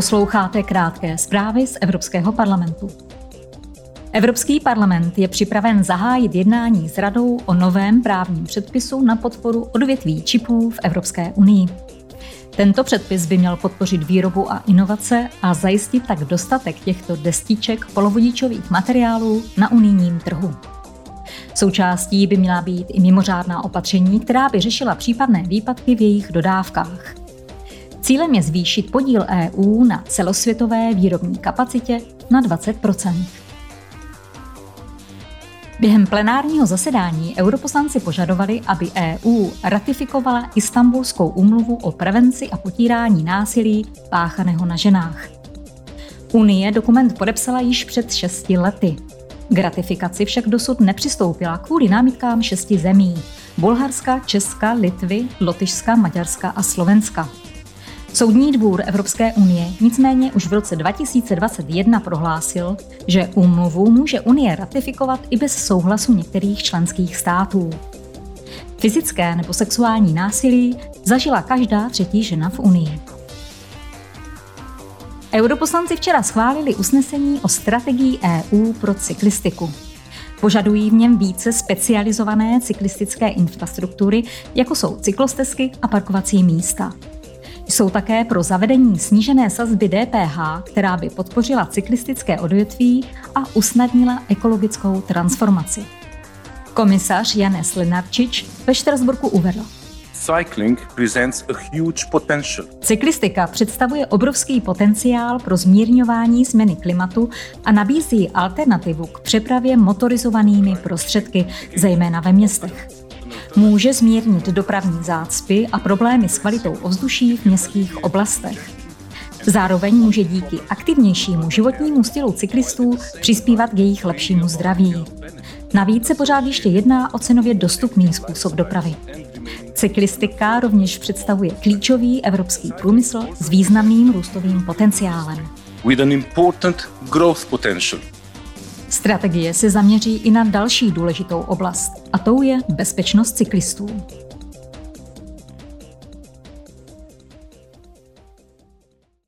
Posloucháte krátké zprávy z Evropského parlamentu. Evropský parlament je připraven zahájit jednání s radou o novém právním předpisu na podporu odvětví čipů v Evropské unii. Tento předpis by měl podpořit výrobu a inovace a zajistit tak dostatek těchto destiček polovodičových materiálů na unijním trhu. Součástí by měla být i mimořádná opatření, která by řešila případné výpadky v jejich dodávkách. Cílem je zvýšit podíl EU na celosvětové výrobní kapacitě na 20% Během plenárního zasedání europoslanci požadovali, aby EU ratifikovala Istanbulskou úmluvu o prevenci a potírání násilí páchaného na ženách. Unie dokument podepsala již před šesti lety. K ratifikaci však dosud nepřistoupila kvůli námitkám šesti zemí Bulharska, Česka, Litvy, Lotyšska, Maďarska a Slovenska. Soudní dvůr Evropské unie nicméně už v roce 2021 prohlásil, že úmluvu může Unie ratifikovat i bez souhlasu některých členských států. Fyzické nebo sexuální násilí zažila každá třetí žena v Unii. Europoslanci včera schválili usnesení o strategii EU pro cyklistiku. Požadují v něm více specializované cyklistické infrastruktury, jako jsou cyklostezky a parkovací místa. Jsou také pro zavedení snížené sazby DPH, která by podpořila cyklistické odvětví a usnadnila ekologickou transformaci. Komisař Janes Lenarčič ve Štrasburku uvedl. Cycling presents a huge potential. Cyklistika představuje obrovský potenciál pro zmírňování změny klimatu a nabízí alternativu k přepravě motorizovanými prostředky, zejména ve městech může zmírnit dopravní zácpy a problémy s kvalitou ovzduší v městských oblastech. Zároveň může díky aktivnějšímu životnímu stylu cyklistů přispívat k jejich lepšímu zdraví. Navíc se pořád ještě jedná o cenově dostupný způsob dopravy. Cyklistika rovněž představuje klíčový evropský průmysl s významným růstovým potenciálem. With an important growth potential. Strategie se zaměří i na další důležitou oblast, a tou je bezpečnost cyklistů.